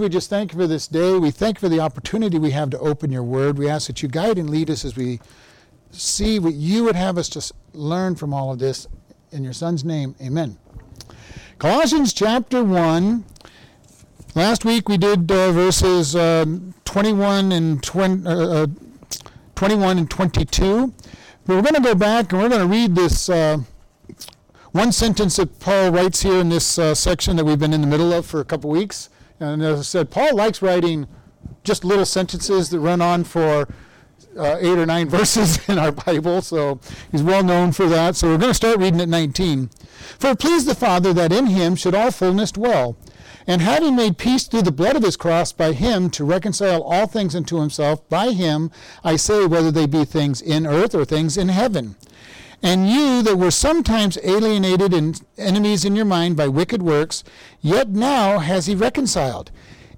we just thank you for this day. We thank you for the opportunity we have to open your word. We ask that you guide and lead us as we see what you would have us to learn from all of this. In your son's name, amen. Colossians chapter 1. Last week we did uh, verses um, 21 and 20, uh, uh, 21 and 22. But we're going to go back and we're going to read this uh, one sentence that Paul writes here in this uh, section that we've been in the middle of for a couple weeks. And as I said, Paul likes writing just little sentences that run on for uh, eight or nine verses in our Bible, so he's well known for that. So we're going to start reading at 19. For it pleased the Father that in him should all fullness dwell, and having made peace through the blood of his cross by him to reconcile all things unto himself, by him, I say, whether they be things in earth or things in heaven. And you that were sometimes alienated and enemies in your mind by wicked works, yet now has he reconciled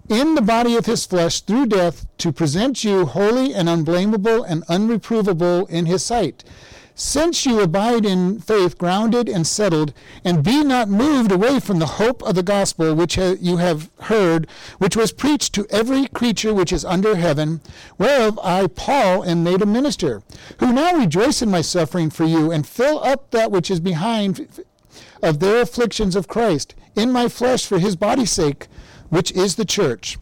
in the body of his flesh through death to present you holy and unblameable and unreprovable in his sight. Since you abide in faith, grounded and settled, and be not moved away from the hope of the gospel which you have heard, which was preached to every creature which is under heaven, whereof I, Paul, am made a minister, who now rejoice in my suffering for you, and fill up that which is behind of their afflictions of Christ, in my flesh for his body's sake, which is the church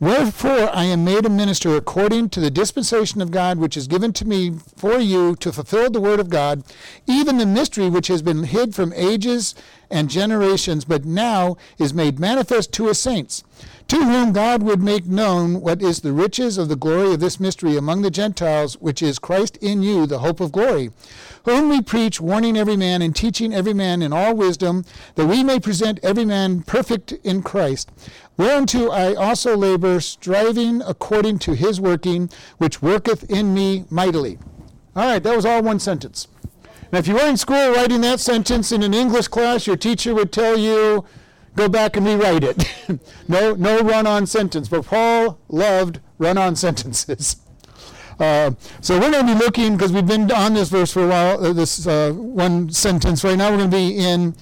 Wherefore I am made a minister according to the dispensation of God which is given to me for you to fulfill the word of God, even the mystery which has been hid from ages and generations, but now is made manifest to his saints, to whom God would make known what is the riches of the glory of this mystery among the Gentiles, which is Christ in you, the hope of glory whom we preach, warning every man and teaching every man in all wisdom, that we may present every man perfect in Christ. Whereunto I also labor, striving according to his working, which worketh in me mightily. All right, that was all one sentence. Now, if you were in school writing that sentence in an English class, your teacher would tell you, go back and rewrite it. no, no run-on sentence. But Paul loved run-on sentences. Uh, so we're going to be looking, because we've been on this verse for a while, uh, this uh, one sentence. Right now we're going to be in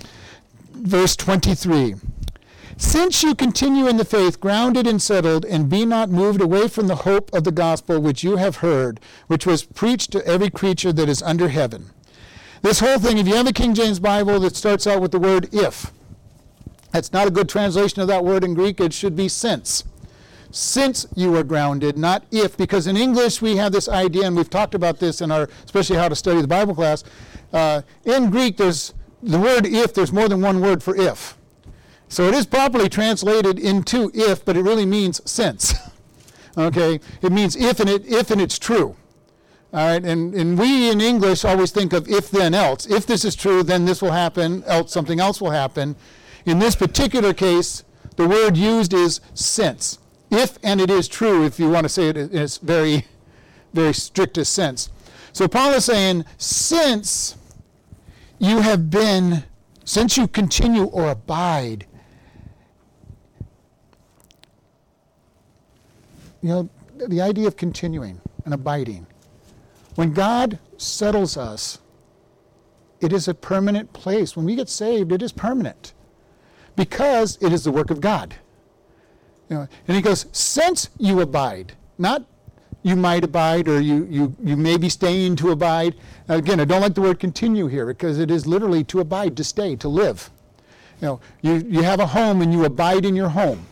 verse 23. Since you continue in the faith, grounded and settled, and be not moved away from the hope of the gospel which you have heard, which was preached to every creature that is under heaven. This whole thing, if you have a King James Bible that starts out with the word if, that's not a good translation of that word in Greek. It should be since since you are grounded, not if, because in English we have this idea, and we've talked about this in our, especially how to study the Bible class. Uh, in Greek, there's the word if, there's more than one word for if. So it is properly translated into if, but it really means since. okay? It means if and, it, if and it's true. All right, and, and we in English always think of if then else. If this is true, then this will happen, else something else will happen. In this particular case, the word used is since if and it is true, if you want to say it in its very, very strictest sense. So Paul is saying, since you have been, since you continue or abide, you know, the idea of continuing and abiding. When God settles us, it is a permanent place. When we get saved, it is permanent because it is the work of God. You know, and he goes, since you abide, not you might abide or you, you, you may be staying to abide. Again, I don't like the word continue here because it is literally to abide, to stay, to live. You know, you, you have a home and you abide in your home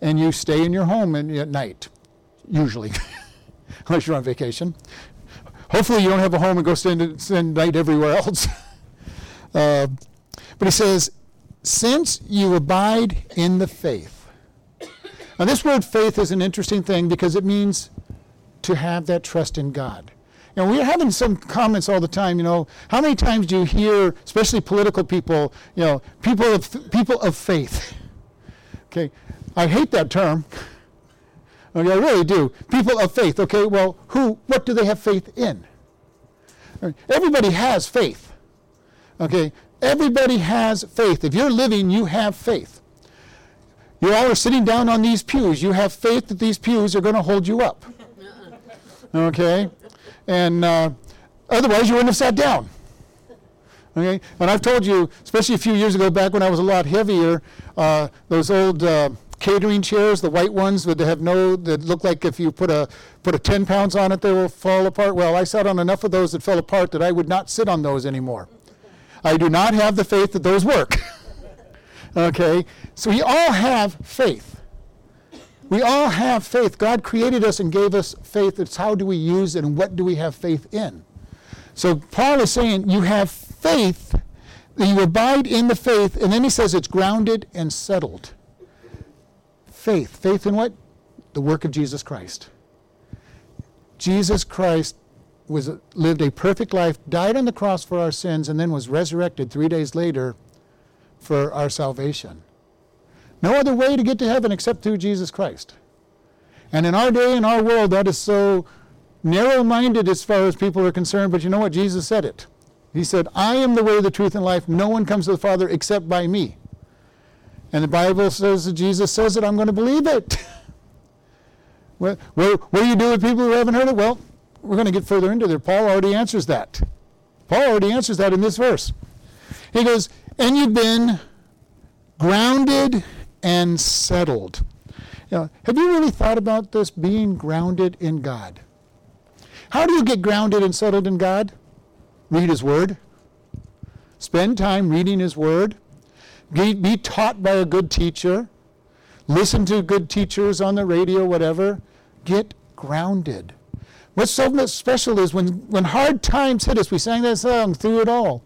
and you stay in your home at night, usually, unless you're on vacation. Hopefully you don't have a home and go spend, spend night everywhere else. uh, but he says, since you abide in the faith, now, this word faith is an interesting thing because it means to have that trust in God. And we're having some comments all the time, you know, how many times do you hear, especially political people, you know, people of, people of faith? Okay, I hate that term. Okay, I really do. People of faith. Okay, well, who, what do they have faith in? Everybody has faith. Okay, everybody has faith. If you're living, you have faith. You all are sitting down on these pews. You have faith that these pews are going to hold you up. Okay? And uh, otherwise, you wouldn't have sat down. Okay? And I've told you, especially a few years ago, back when I was a lot heavier, uh, those old uh, catering chairs, the white ones that have no that look like if you put a put a 10 pounds on it, they will fall apart. Well, I sat on enough of those that fell apart that I would not sit on those anymore. I do not have the faith that those work. okay, so we all have faith. We all have faith. God created us and gave us faith. It's how do we use it and what do we have faith in? So Paul is saying you have faith, you abide in the faith, and then he says it's grounded and settled. Faith. Faith in what? The work of Jesus Christ. Jesus Christ was lived a perfect life, died on the cross for our sins, and then was resurrected three days later for our salvation. No other way to get to heaven except through Jesus Christ. And in our day, in our world, that is so narrow minded as far as people are concerned, but you know what? Jesus said it. He said, I am the way, the truth, and life. No one comes to the Father except by me. And the Bible says that Jesus says it, I'm going to believe it. what, what, what do you do with people who haven't heard it? Well, we're going to get further into there. Paul already answers that. Paul already answers that in this verse. He goes, And you've been grounded and settled. Have you really thought about this being grounded in God? How do you get grounded and settled in God? Read His Word. Spend time reading His Word. Be, be taught by a good teacher. Listen to good teachers on the radio, whatever. Get grounded. What's so special is when, when hard times hit us, we sang that song through it all.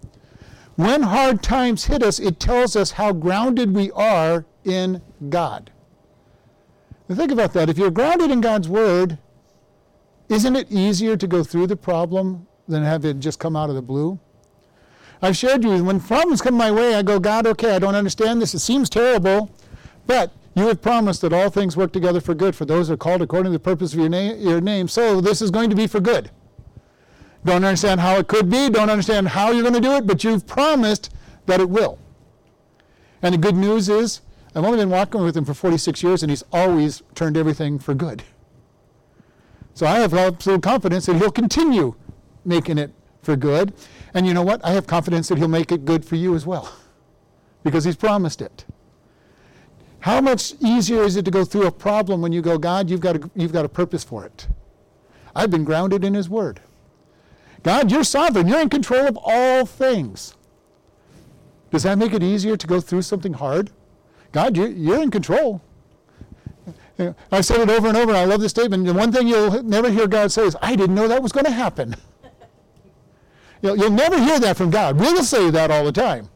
When hard times hit us, it tells us how grounded we are in God. Now think about that. If you're grounded in God's Word, isn't it easier to go through the problem than have it just come out of the blue? I've shared you when problems come my way, I go, God, okay, I don't understand this. It seems terrible, but you have promised that all things work together for good for those who are called according to the purpose of your, na- your name. So this is going to be for good. Don't understand how it could be, don't understand how you're going to do it, but you've promised that it will. And the good news is, I've only been walking with him for 46 years, and he's always turned everything for good. So I have absolute confidence that he'll continue making it for good. And you know what? I have confidence that he'll make it good for you as well, because he's promised it. How much easier is it to go through a problem when you go, God, you've got a, you've got a purpose for it? I've been grounded in his word. God, you're sovereign. You're in control of all things. Does that make it easier to go through something hard? God, you're, you're in control. I've said it over and over, and I love this statement. The one thing you'll never hear God say is, I didn't know that was going to happen. You'll, you'll never hear that from God. We'll say that all the time.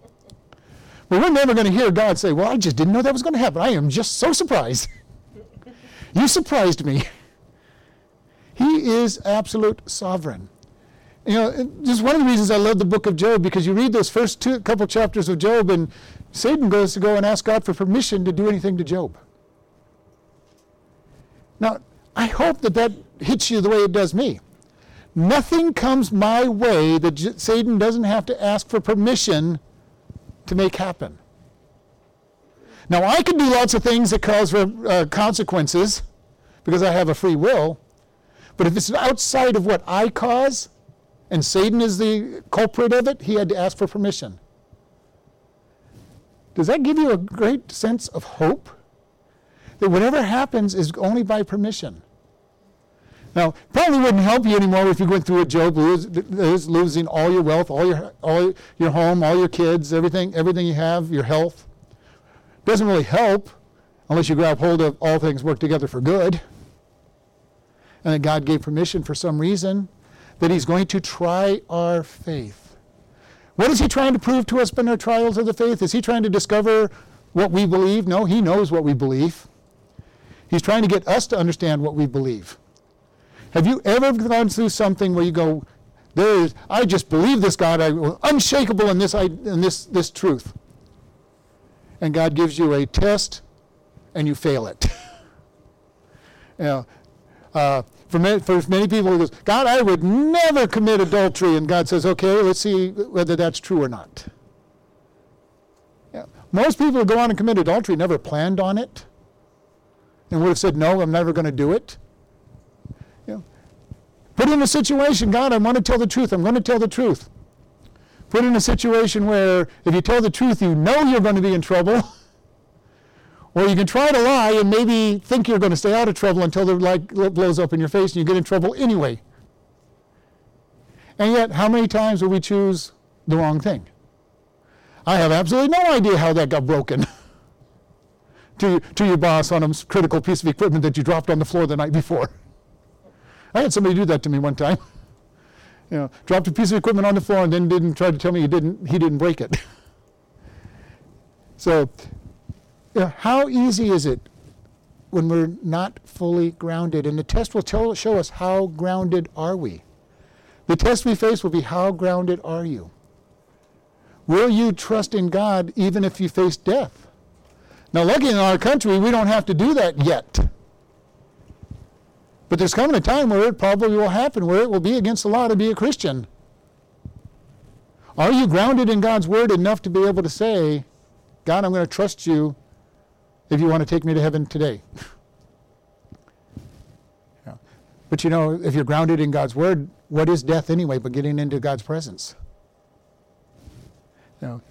But we're never going to hear God say, Well, I just didn't know that was going to happen. I am just so surprised. you surprised me. He is absolute sovereign. You know, is one of the reasons I love the book of Job because you read those first two couple chapters of Job, and Satan goes to go and ask God for permission to do anything to Job. Now, I hope that that hits you the way it does me. Nothing comes my way that J- Satan doesn't have to ask for permission to make happen. Now, I can do lots of things that cause uh, consequences because I have a free will, but if it's outside of what I cause, and Satan is the culprit of it, he had to ask for permission. Does that give you a great sense of hope? That whatever happens is only by permission. Now, probably wouldn't help you anymore if you went through a Job losing all your wealth, all your, all your home, all your kids, everything, everything you have, your health. Doesn't really help unless you grab hold of all things work together for good. And that God gave permission for some reason that He's going to try our faith. What is He trying to prove to us in our trials of the faith? Is He trying to discover what we believe? No, He knows what we believe. He's trying to get us to understand what we believe. Have you ever gone through something where you go, there is, I just believe this God, I'm unshakable in this, in this, this truth. And God gives you a test and you fail it. you know, uh, for, many, for many people, it goes, God, I would never commit adultery. And God says, okay, let's see whether that's true or not. Yeah. Most people who go on and commit adultery never planned on it and would have said, no, I'm never going to do it. Put in a situation, God, I want to tell the truth. I'm going to tell the truth. Put in a situation where if you tell the truth, you know you're going to be in trouble. Or you can try to lie and maybe think you're going to stay out of trouble until the light blows up in your face and you get in trouble anyway. And yet, how many times will we choose the wrong thing? I have absolutely no idea how that got broken to, to your boss on a critical piece of equipment that you dropped on the floor the night before. I had somebody do that to me one time. You know, dropped a piece of equipment on the floor and then didn't try to tell me he didn't, he didn't break it. so, you know, how easy is it when we're not fully grounded? And the test will tell, show us how grounded are we. The test we face will be how grounded are you? Will you trust in God even if you face death? Now, lucky in our country, we don't have to do that yet. But there's coming a time where it probably will happen, where it will be against the law to be a Christian. Are you grounded in God's Word enough to be able to say, God, I'm going to trust you if you want to take me to heaven today? yeah. But you know, if you're grounded in God's Word, what is death anyway but getting into God's presence? You know,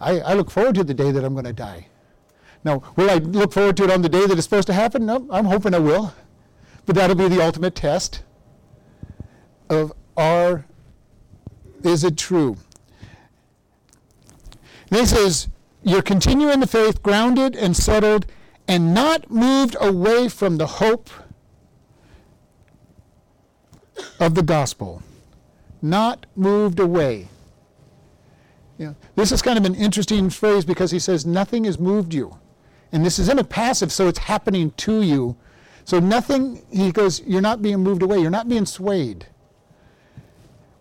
I, I look forward to the day that I'm going to die. Now, will I look forward to it on the day that it's supposed to happen? No, I'm hoping I will. But that'll be the ultimate test of our is it true? He says, You're continuing the faith, grounded and settled, and not moved away from the hope of the gospel. Not moved away. You know, this is kind of an interesting phrase because he says, Nothing has moved you. And this is in a passive, so it's happening to you so nothing, he goes, you're not being moved away, you're not being swayed.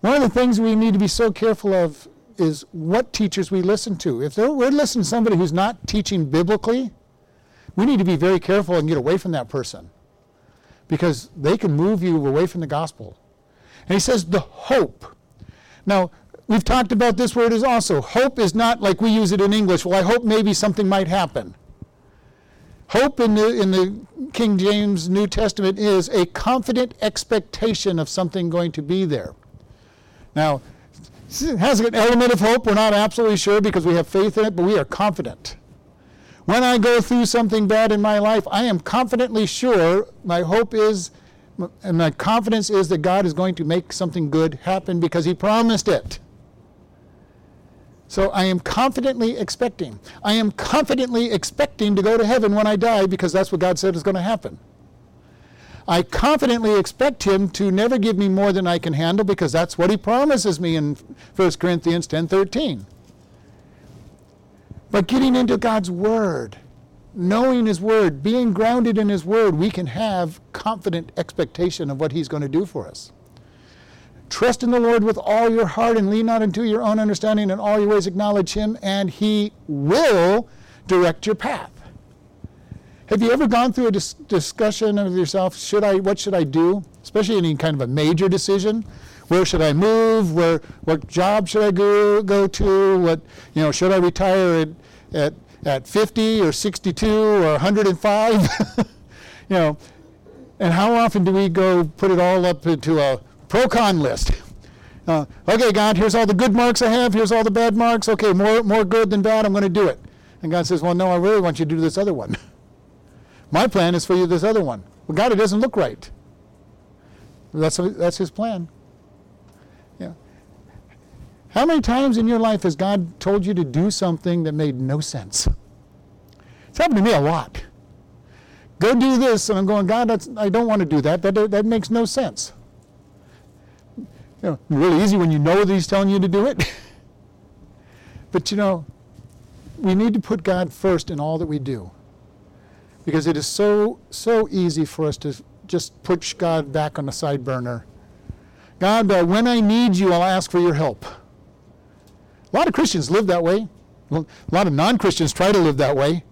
One of the things we need to be so careful of is what teachers we listen to. If we're listening to somebody who's not teaching biblically, we need to be very careful and get away from that person because they can move you away from the gospel. And he says the hope. Now, we've talked about this word is also. Hope is not like we use it in English. Well, I hope maybe something might happen. Hope in the, in the King James New Testament is a confident expectation of something going to be there. Now, it has an element of hope. We're not absolutely sure because we have faith in it, but we are confident. When I go through something bad in my life, I am confidently sure, my hope is, and my confidence is that God is going to make something good happen because He promised it. So I am confidently expecting. I am confidently expecting to go to heaven when I die because that's what God said is going to happen. I confidently expect him to never give me more than I can handle because that's what he promises me in 1 Corinthians 10:13. But getting into God's word, knowing his word, being grounded in his word, we can have confident expectation of what he's going to do for us. Trust in the Lord with all your heart and lean not into your own understanding. In all your ways acknowledge Him, and He will direct your path. Have you ever gone through a dis- discussion with yourself? Should I? What should I do? Especially any kind of a major decision. Where should I move? Where? What job should I go go to? What? You know? Should I retire at at at 50 or 62 or 105? you know. And how often do we go put it all up into a pro con list. Uh, okay, God, here's all the good marks I have. Here's all the bad marks. Okay, more more good than bad. I'm going to do it. And God says, Well, no, I really want you to do this other one. My plan is for you this other one. Well, God, it doesn't look right. That's that's His plan. Yeah. How many times in your life has God told you to do something that made no sense? It's happened to me a lot. Go do this, and I'm going, God, I don't want to do that. That that makes no sense you know, really easy when you know that he's telling you to do it. but you know, we need to put God first in all that we do. Because it is so, so easy for us to just push God back on the side burner. God, uh, when I need you, I'll ask for your help. A lot of Christians live that way. A lot of non Christians try to live that way.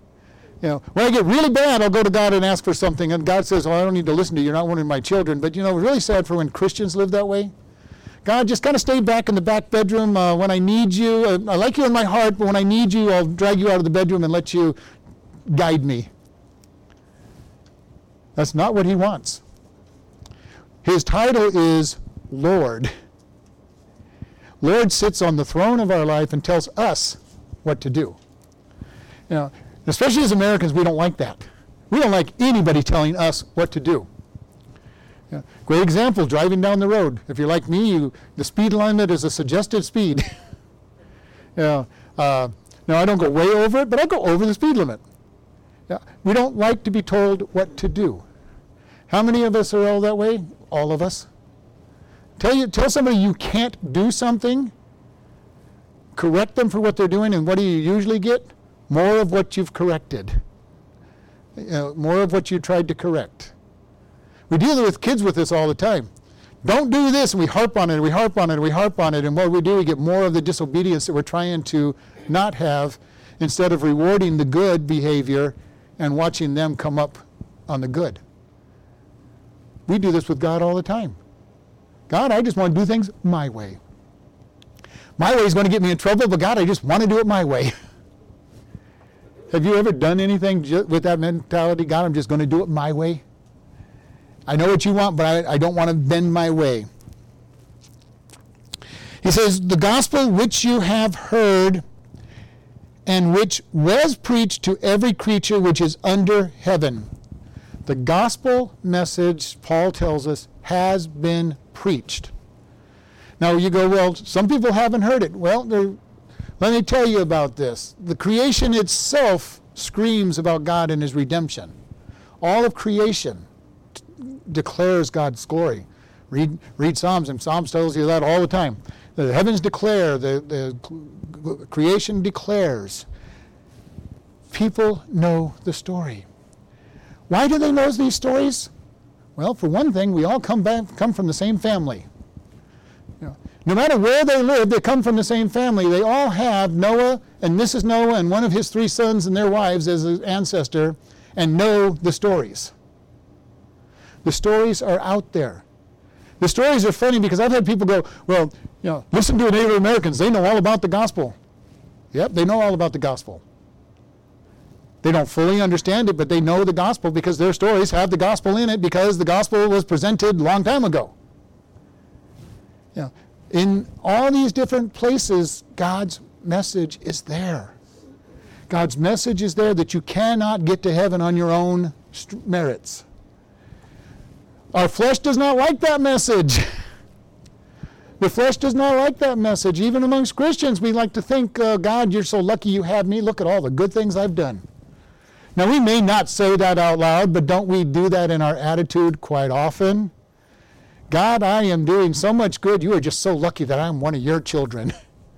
You know, when I get really bad, I'll go to God and ask for something, and God says, "Well, I don't need to listen to you. You're not one of my children." But you know, really sad for when Christians live that way. God, just kind of stay back in the back bedroom uh, when I need you. Uh, I like you in my heart, but when I need you, I'll drag you out of the bedroom and let you guide me. That's not what he wants. His title is Lord. Lord sits on the throne of our life and tells us what to do. You know, Especially as Americans, we don't like that. We don't like anybody telling us what to do. Yeah. Great example, driving down the road. If you're like me, you, the speed limit is a suggested speed. yeah. Uh, now, I don't go way over it, but I go over the speed limit. Yeah. We don't like to be told what to do. How many of us are all that way? All of us. Tell, you, tell somebody you can't do something, correct them for what they're doing, and what do you usually get? More of what you've corrected. You know, more of what you tried to correct. We deal with kids with this all the time. Don't do this, and we harp on it, and we harp on it, and we harp on it, and what we do, we get more of the disobedience that we're trying to not have instead of rewarding the good behavior and watching them come up on the good. We do this with God all the time. God, I just want to do things my way. My way is going to get me in trouble, but God, I just want to do it my way. Have you ever done anything with that mentality? God, I'm just going to do it my way. I know what you want, but I, I don't want to bend my way. He says, The gospel which you have heard and which was preached to every creature which is under heaven. The gospel message, Paul tells us, has been preached. Now you go, well, some people haven't heard it. Well, let me tell you about this. The creation itself screams about God and his redemption. All of creation declares God's glory. Read, read Psalms, and Psalms tells you that all the time. The heavens declare, the, the creation declares. People know the story. Why do they know these stories? Well, for one thing, we all come back, come from the same family. You know, no matter where they live, they come from the same family. They all have Noah and Mrs. Noah and one of his three sons and their wives as an ancestor and know the stories. The stories are out there. The stories are funny because I've had people go, well, you know, listen to the Native Americans. They know all about the gospel. Yep, they know all about the gospel. They don't fully understand it, but they know the gospel because their stories have the gospel in it because the gospel was presented a long time ago. You know, In all these different places, God's message is there. God's message is there that you cannot get to heaven on your own merits. Our flesh does not like that message. The flesh does not like that message. Even amongst Christians, we like to think, oh, God, you're so lucky you have me. Look at all the good things I've done. Now, we may not say that out loud, but don't we do that in our attitude quite often? God, I am doing so much good. You are just so lucky that I'm one of your children.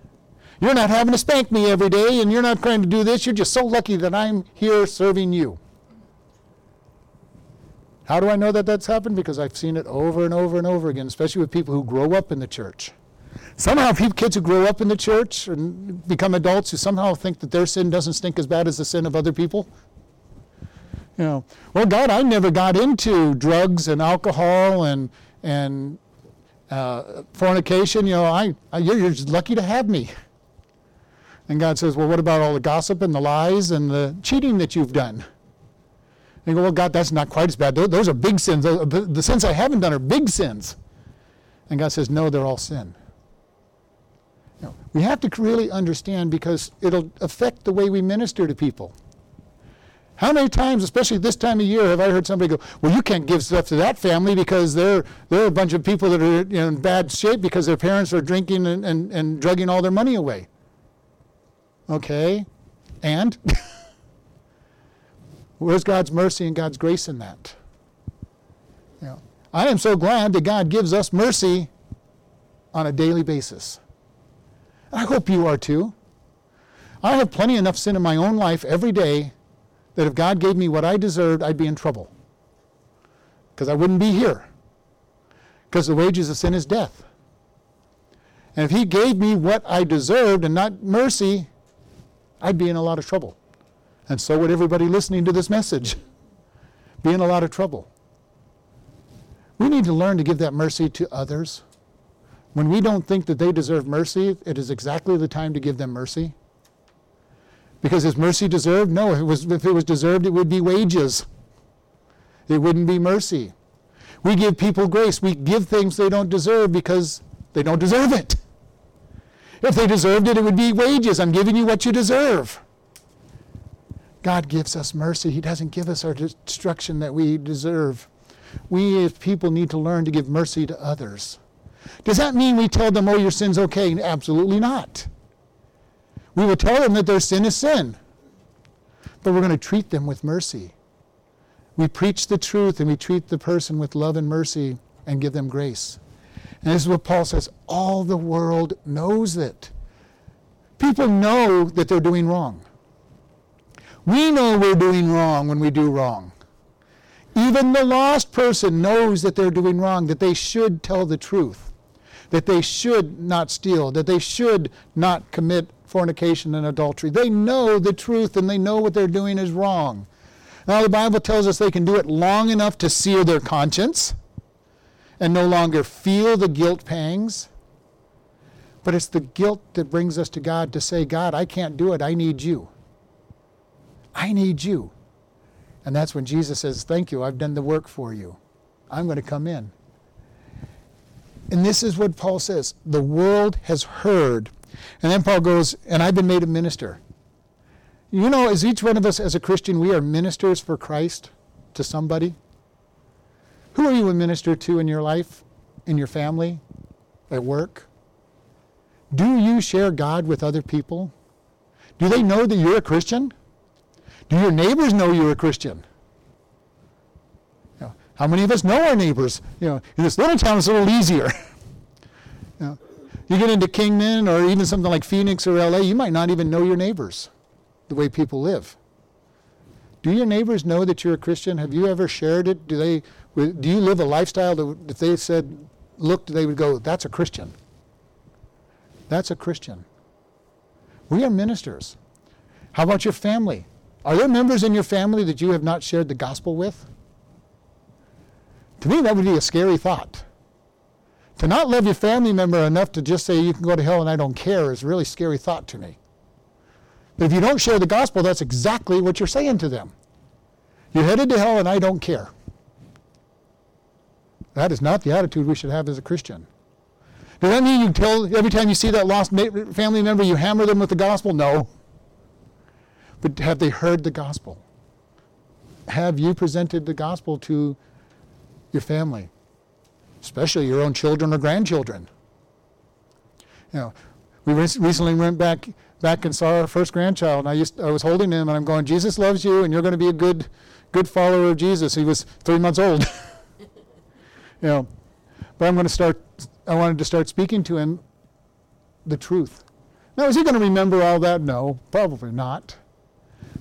You're not having to spank me every day, and you're not trying to do this. You're just so lucky that I'm here serving you. How do I know that that's happened? Because I've seen it over and over and over again, especially with people who grow up in the church. Somehow, people, kids who grow up in the church and become adults who somehow think that their sin doesn't stink as bad as the sin of other people. You know, well, God, I never got into drugs and alcohol and and uh, fornication. You know, I, I you're, you're just lucky to have me. And God says, well, what about all the gossip and the lies and the cheating that you've done? You go, well, God, that's not quite as bad. Those, are big sins. The sins I haven't done are big sins. And God says, no, they're all sin. You know, we have to really understand because it'll affect the way we minister to people. How many times, especially this time of year, have I heard somebody go, "Well, you can't give stuff to that family because they're they're a bunch of people that are in bad shape because their parents are drinking and, and, and drugging all their money away." Okay, and where's God's mercy and God's grace in that? You know, I am so glad that God gives us mercy on a daily basis. I hope you are too. I have plenty enough sin in my own life every day that if God gave me what I deserved, I'd be in trouble. Because I wouldn't be here. Because the wages of sin is death. And if He gave me what I deserved and not mercy, I'd be in a lot of trouble. And so would everybody listening to this message be in a lot of trouble. We need to learn to give that mercy to others. When we don't think that they deserve mercy, it is exactly the time to give them mercy. Because is mercy deserved? No, if it, was, if it was deserved, it would be wages. It wouldn't be mercy. We give people grace. We give things they don't deserve because they don't deserve it. If they deserved it, it would be wages. I'm giving you what you deserve. God gives us mercy. He doesn't give us our destruction that we deserve. We as people need to learn to give mercy to others. Does that mean we tell them, oh, your sin's okay? Absolutely not. We will tell them that their sin is sin, but we're going to treat them with mercy. We preach the truth and we treat the person with love and mercy and give them grace. And this is what Paul says all the world knows it. People know that they're doing wrong. We know we're doing wrong when we do wrong. Even the lost person knows that they're doing wrong, that they should tell the truth, that they should not steal, that they should not commit fornication and adultery. They know the truth and they know what they're doing is wrong. Now, the Bible tells us they can do it long enough to sear their conscience and no longer feel the guilt pangs. But it's the guilt that brings us to God to say, God, I can't do it. I need you. I need you. And that's when Jesus says, Thank you. I've done the work for you. I'm going to come in. And this is what Paul says the world has heard. And then Paul goes, And I've been made a minister. You know, as each one of us as a Christian, we are ministers for Christ to somebody. Who are you a minister to in your life, in your family, at work? Do you share God with other people? Do they know that you're a Christian? Do your neighbors know you're a Christian? You know, how many of us know our neighbors? You know, in this little town, it's a little easier. you, know, you get into Kingman or even something like Phoenix or LA, you might not even know your neighbors, the way people live. Do your neighbors know that you're a Christian? Have you ever shared it? Do they? Do you live a lifestyle that if they said, "Look," they would go, "That's a Christian." That's a Christian. We are ministers. How about your family? Are there members in your family that you have not shared the gospel with? To me, that would be a scary thought. To not love your family member enough to just say you can go to hell and I don't care is a really scary thought to me. But if you don't share the gospel, that's exactly what you're saying to them. You're headed to hell and I don't care. That is not the attitude we should have as a Christian. Does that mean you tell every time you see that lost family member, you hammer them with the gospel? No. But have they heard the gospel? Have you presented the gospel to your family, especially your own children or grandchildren? You know, we recently went back back and saw our first grandchild, and I used I was holding him, and I'm going, Jesus loves you, and you're going to be a good good follower of Jesus. He was three months old, you know, but I'm going to start. I wanted to start speaking to him the truth. Now, is he going to remember all that? No, probably not.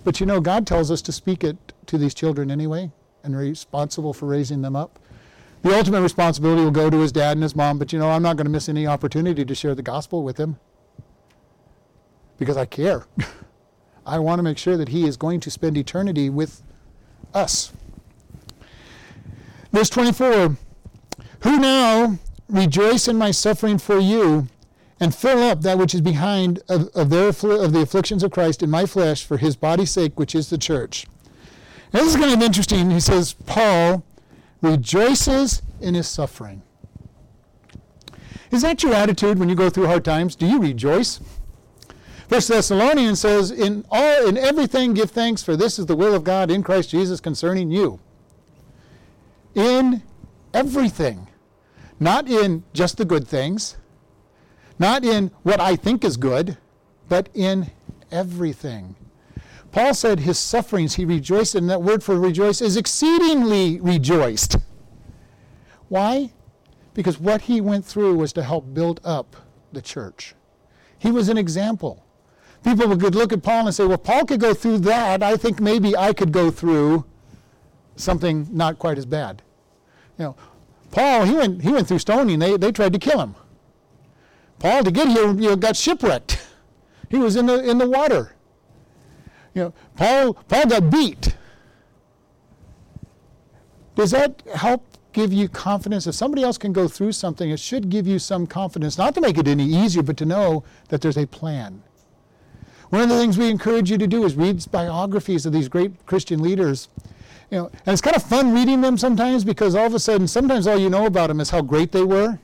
But you know, God tells us to speak it to these children anyway, and responsible for raising them up. The ultimate responsibility will go to his dad and his mom, but you know, I'm not going to miss any opportunity to share the gospel with him because I care. I want to make sure that he is going to spend eternity with us. Verse 24 Who now rejoice in my suffering for you and fill up that which is behind of, of, their, of the afflictions of Christ in my flesh for his body's sake, which is the church. Now, this is kind of interesting. He says, Paul rejoices in his suffering. Is that your attitude when you go through hard times? Do you rejoice? First Thessalonians says, in all in everything give thanks, for this is the will of God in Christ Jesus concerning you. In everything. Not in just the good things, not in what I think is good, but in everything. Paul said his sufferings he rejoiced, and that word for rejoice is exceedingly rejoiced. Why? Because what he went through was to help build up the church. He was an example. People could look at Paul and say, well, Paul could go through that. I think maybe I could go through something not quite as bad. You know, Paul, he went, he went through stoning. They, they tried to kill him. Paul, to get here, you know, got shipwrecked. He was in the, in the water. You know, Paul, Paul got beat. Does that help give you confidence? If somebody else can go through something, it should give you some confidence, not to make it any easier, but to know that there's a plan. One of the things we encourage you to do is read biographies of these great Christian leaders. You know, and it's kind of fun reading them sometimes because all of a sudden, sometimes all you know about them is how great they were.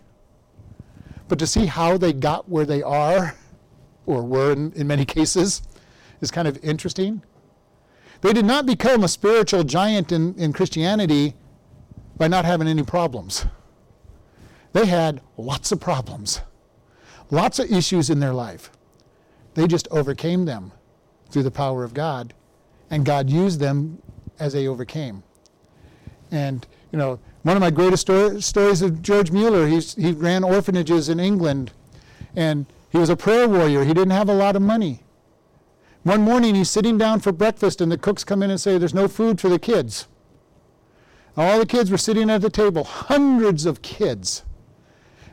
But to see how they got where they are, or were in, in many cases, is kind of interesting. They did not become a spiritual giant in, in Christianity by not having any problems. They had lots of problems, lots of issues in their life. They just overcame them through the power of God, and God used them as they overcame. And, you know, one of my greatest stories of George Mueller, he's, he ran orphanages in England, and he was a prayer warrior. He didn't have a lot of money. One morning, he's sitting down for breakfast, and the cooks come in and say, There's no food for the kids. All the kids were sitting at the table, hundreds of kids.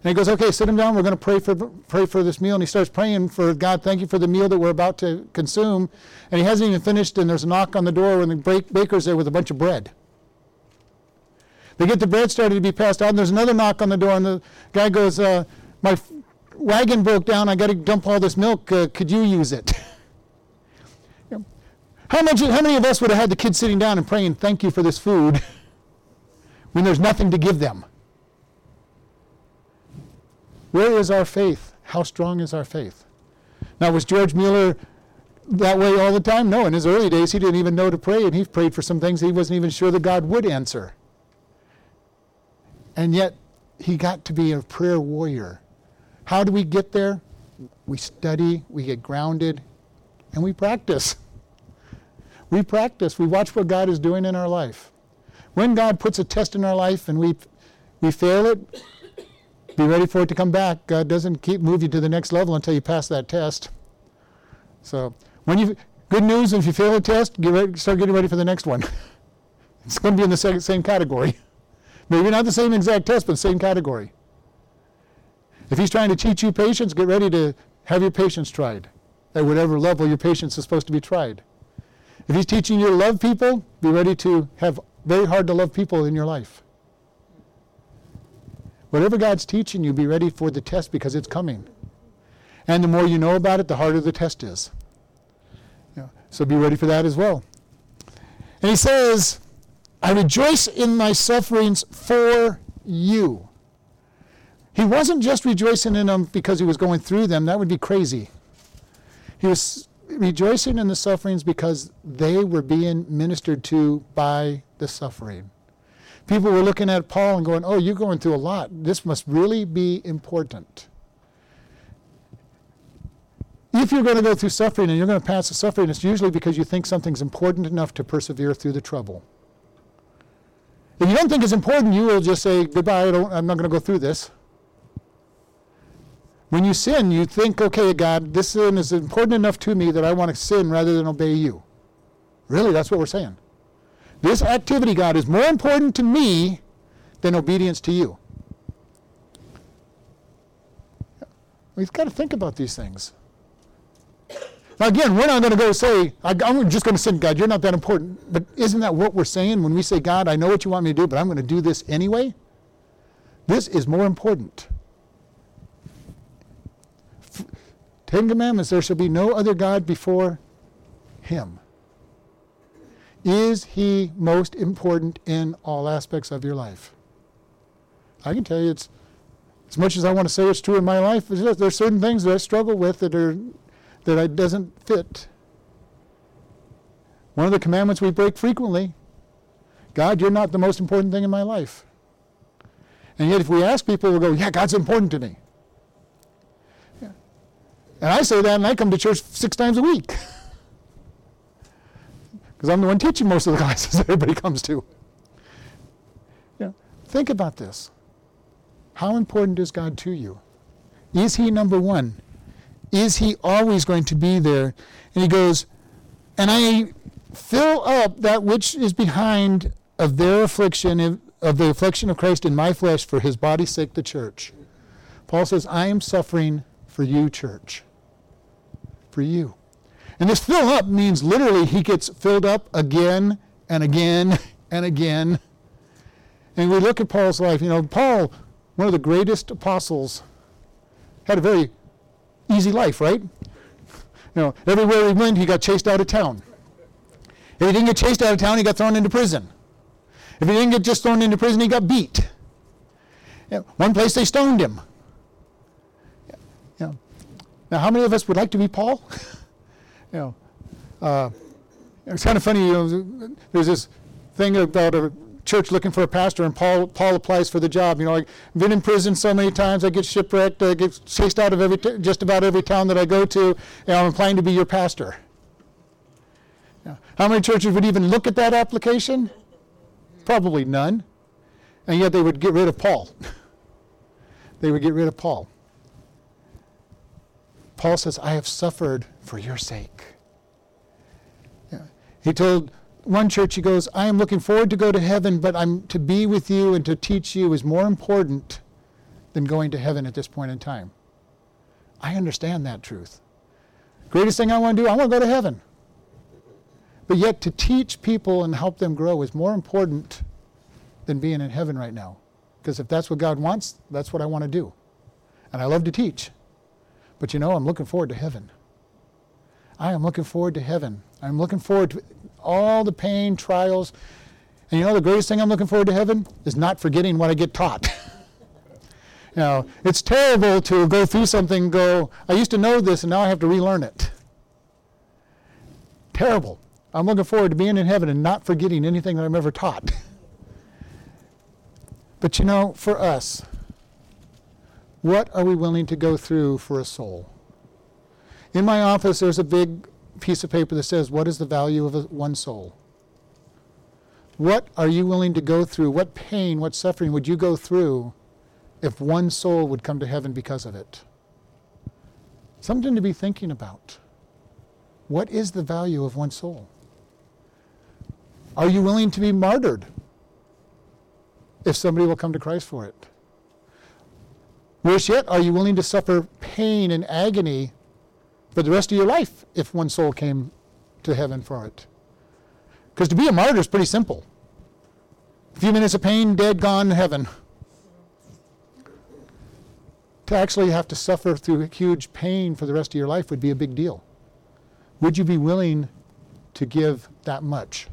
And he goes, okay, sit them down. We're going to pray for, pray for this meal. And he starts praying for God, thank you for the meal that we're about to consume. And he hasn't even finished, and there's a knock on the door, and the baker's there with a bunch of bread. They get the bread started to be passed out, and there's another knock on the door, and the guy goes, uh, My f- wagon broke down. I got to dump all this milk. Uh, could you use it? how, much, how many of us would have had the kids sitting down and praying, Thank you for this food, when there's nothing to give them? Where is our faith? How strong is our faith? Now, was George Mueller that way all the time? No. In his early days, he didn't even know to pray, and he prayed for some things he wasn't even sure that God would answer. And yet, he got to be a prayer warrior. How do we get there? We study, we get grounded, and we practice. We practice. We watch what God is doing in our life. When God puts a test in our life and we, we fail it, be ready for it to come back. God doesn't keep move you to the next level until you pass that test. So when you good news, if you fail a test, get ready, start getting ready for the next one. it's going to be in the same, same category. Maybe not the same exact test, but the same category. If he's trying to teach you patience, get ready to have your patience tried at whatever level your patience is supposed to be tried. If he's teaching you to love people, be ready to have very hard to love people in your life. Whatever God's teaching you, be ready for the test because it's coming. And the more you know about it, the harder the test is. So be ready for that as well. And he says, I rejoice in my sufferings for you. He wasn't just rejoicing in them because he was going through them, that would be crazy. He was rejoicing in the sufferings because they were being ministered to by the suffering people were looking at Paul and going, Oh, you're going through a lot. This must really be important. If you're going to go through suffering and you're going to pass the suffering, it's usually because you think something's important enough to persevere through the trouble. If you don't think it's important, you will just say, Goodbye, I am not going to go through this. When you sin, you think, okay, God, this sin is important enough to me that I want to sin rather than obey you. Really, that's what we're saying. This activity, God, is more important to me than obedience to you. We've got to think about these things. Now, again, we're not going to go say, I'm just going to sin, God, you're not that important. But isn't that what we're saying when we say, God, I know what you want me to do, but I'm going to do this anyway? This is more important. Ten Commandments there shall be no other God before Him. Is He most important in all aspects of your life? I can tell you it's as much as I want to say it's true in my life, there's certain things that I struggle with that are that I doesn't fit. One of the commandments we break frequently, God, you're not the most important thing in my life. And yet if we ask people, we'll go, yeah, God's important to me. Yeah. And I say that and I come to church six times a week. because I'm the one teaching most of the classes that everybody comes to. Know, think about this. How important is God to you? Is He number one? Is He always going to be there? And He goes, and I fill up that which is behind of their affliction, of the affliction of Christ in my flesh for His body's sake, the church. Paul says, I am suffering for you, church. For you. And this fill up means literally he gets filled up again and again and again. And we look at Paul's life. You know, Paul, one of the greatest apostles, had a very easy life, right? You know, everywhere he went, he got chased out of town. If he didn't get chased out of town, he got thrown into prison. If he didn't get just thrown into prison, he got beat. You know, one place they stoned him. You know, now, how many of us would like to be Paul? you know, uh, It's kind of funny, you know, there's this thing about a church looking for a pastor, and Paul Paul applies for the job. You know, I've been in prison so many times, I get shipwrecked, I get chased out of every t- just about every town that I go to, and I'm applying to be your pastor. How many churches would even look at that application? Probably none. And yet they would get rid of Paul. they would get rid of Paul. Paul says, I have suffered for your sake. He told one church, he goes, I am looking forward to go to heaven, but I'm to be with you and to teach you is more important than going to heaven at this point in time. I understand that truth. Greatest thing I want to do, I want to go to heaven. But yet to teach people and help them grow is more important than being in heaven right now. Because if that's what God wants, that's what I want to do. And I love to teach. But you know, I'm looking forward to heaven. I am looking forward to heaven. I'm looking forward to all the pain, trials. And you know, the greatest thing I'm looking forward to heaven is not forgetting what I get taught. you know, it's terrible to go through something go, I used to know this and now I have to relearn it. Terrible. I'm looking forward to being in heaven and not forgetting anything that I'm ever taught. but you know, for us, what are we willing to go through for a soul? In my office, there's a big piece of paper that says, What is the value of a, one soul? What are you willing to go through? What pain, what suffering would you go through if one soul would come to heaven because of it? Something to be thinking about. What is the value of one soul? Are you willing to be martyred if somebody will come to Christ for it? Worse yet, are you willing to suffer pain and agony for the rest of your life if one soul came to heaven for it? Because to be a martyr is pretty simple. A few minutes of pain, dead, gone, heaven. To actually have to suffer through huge pain for the rest of your life would be a big deal. Would you be willing to give that much?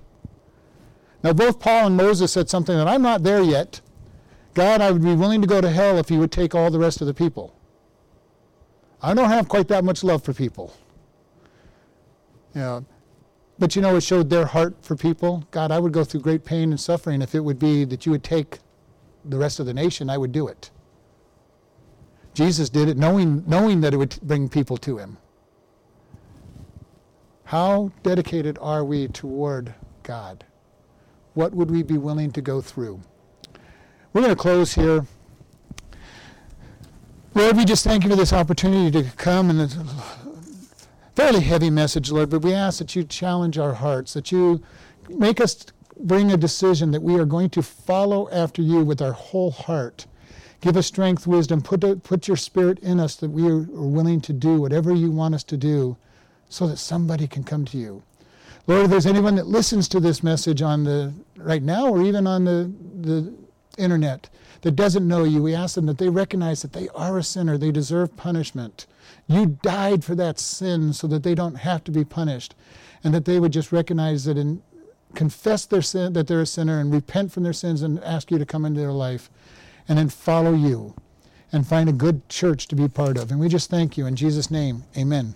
Now, both Paul and Moses said something that I'm not there yet, God, I would be willing to go to hell if you would take all the rest of the people. I don't have quite that much love for people. Yeah. But you know, it showed their heart for people. God, I would go through great pain and suffering if it would be that you would take the rest of the nation, I would do it. Jesus did it knowing, knowing that it would bring people to him. How dedicated are we toward God? What would we be willing to go through? We're going to close here. Lord, we just thank you for this opportunity to come and it's a fairly heavy message, Lord, but we ask that you challenge our hearts, that you make us bring a decision that we are going to follow after you with our whole heart. Give us strength, wisdom, put, put your spirit in us that we are willing to do whatever you want us to do so that somebody can come to you. Lord, if there's anyone that listens to this message on the right now or even on the, the internet that doesn't know you, we ask them that they recognize that they are a sinner, they deserve punishment. You died for that sin so that they don't have to be punished, and that they would just recognize it and confess their sin, that they're a sinner, and repent from their sins and ask you to come into their life, and then follow you and find a good church to be part of. And we just thank you in Jesus' name. Amen.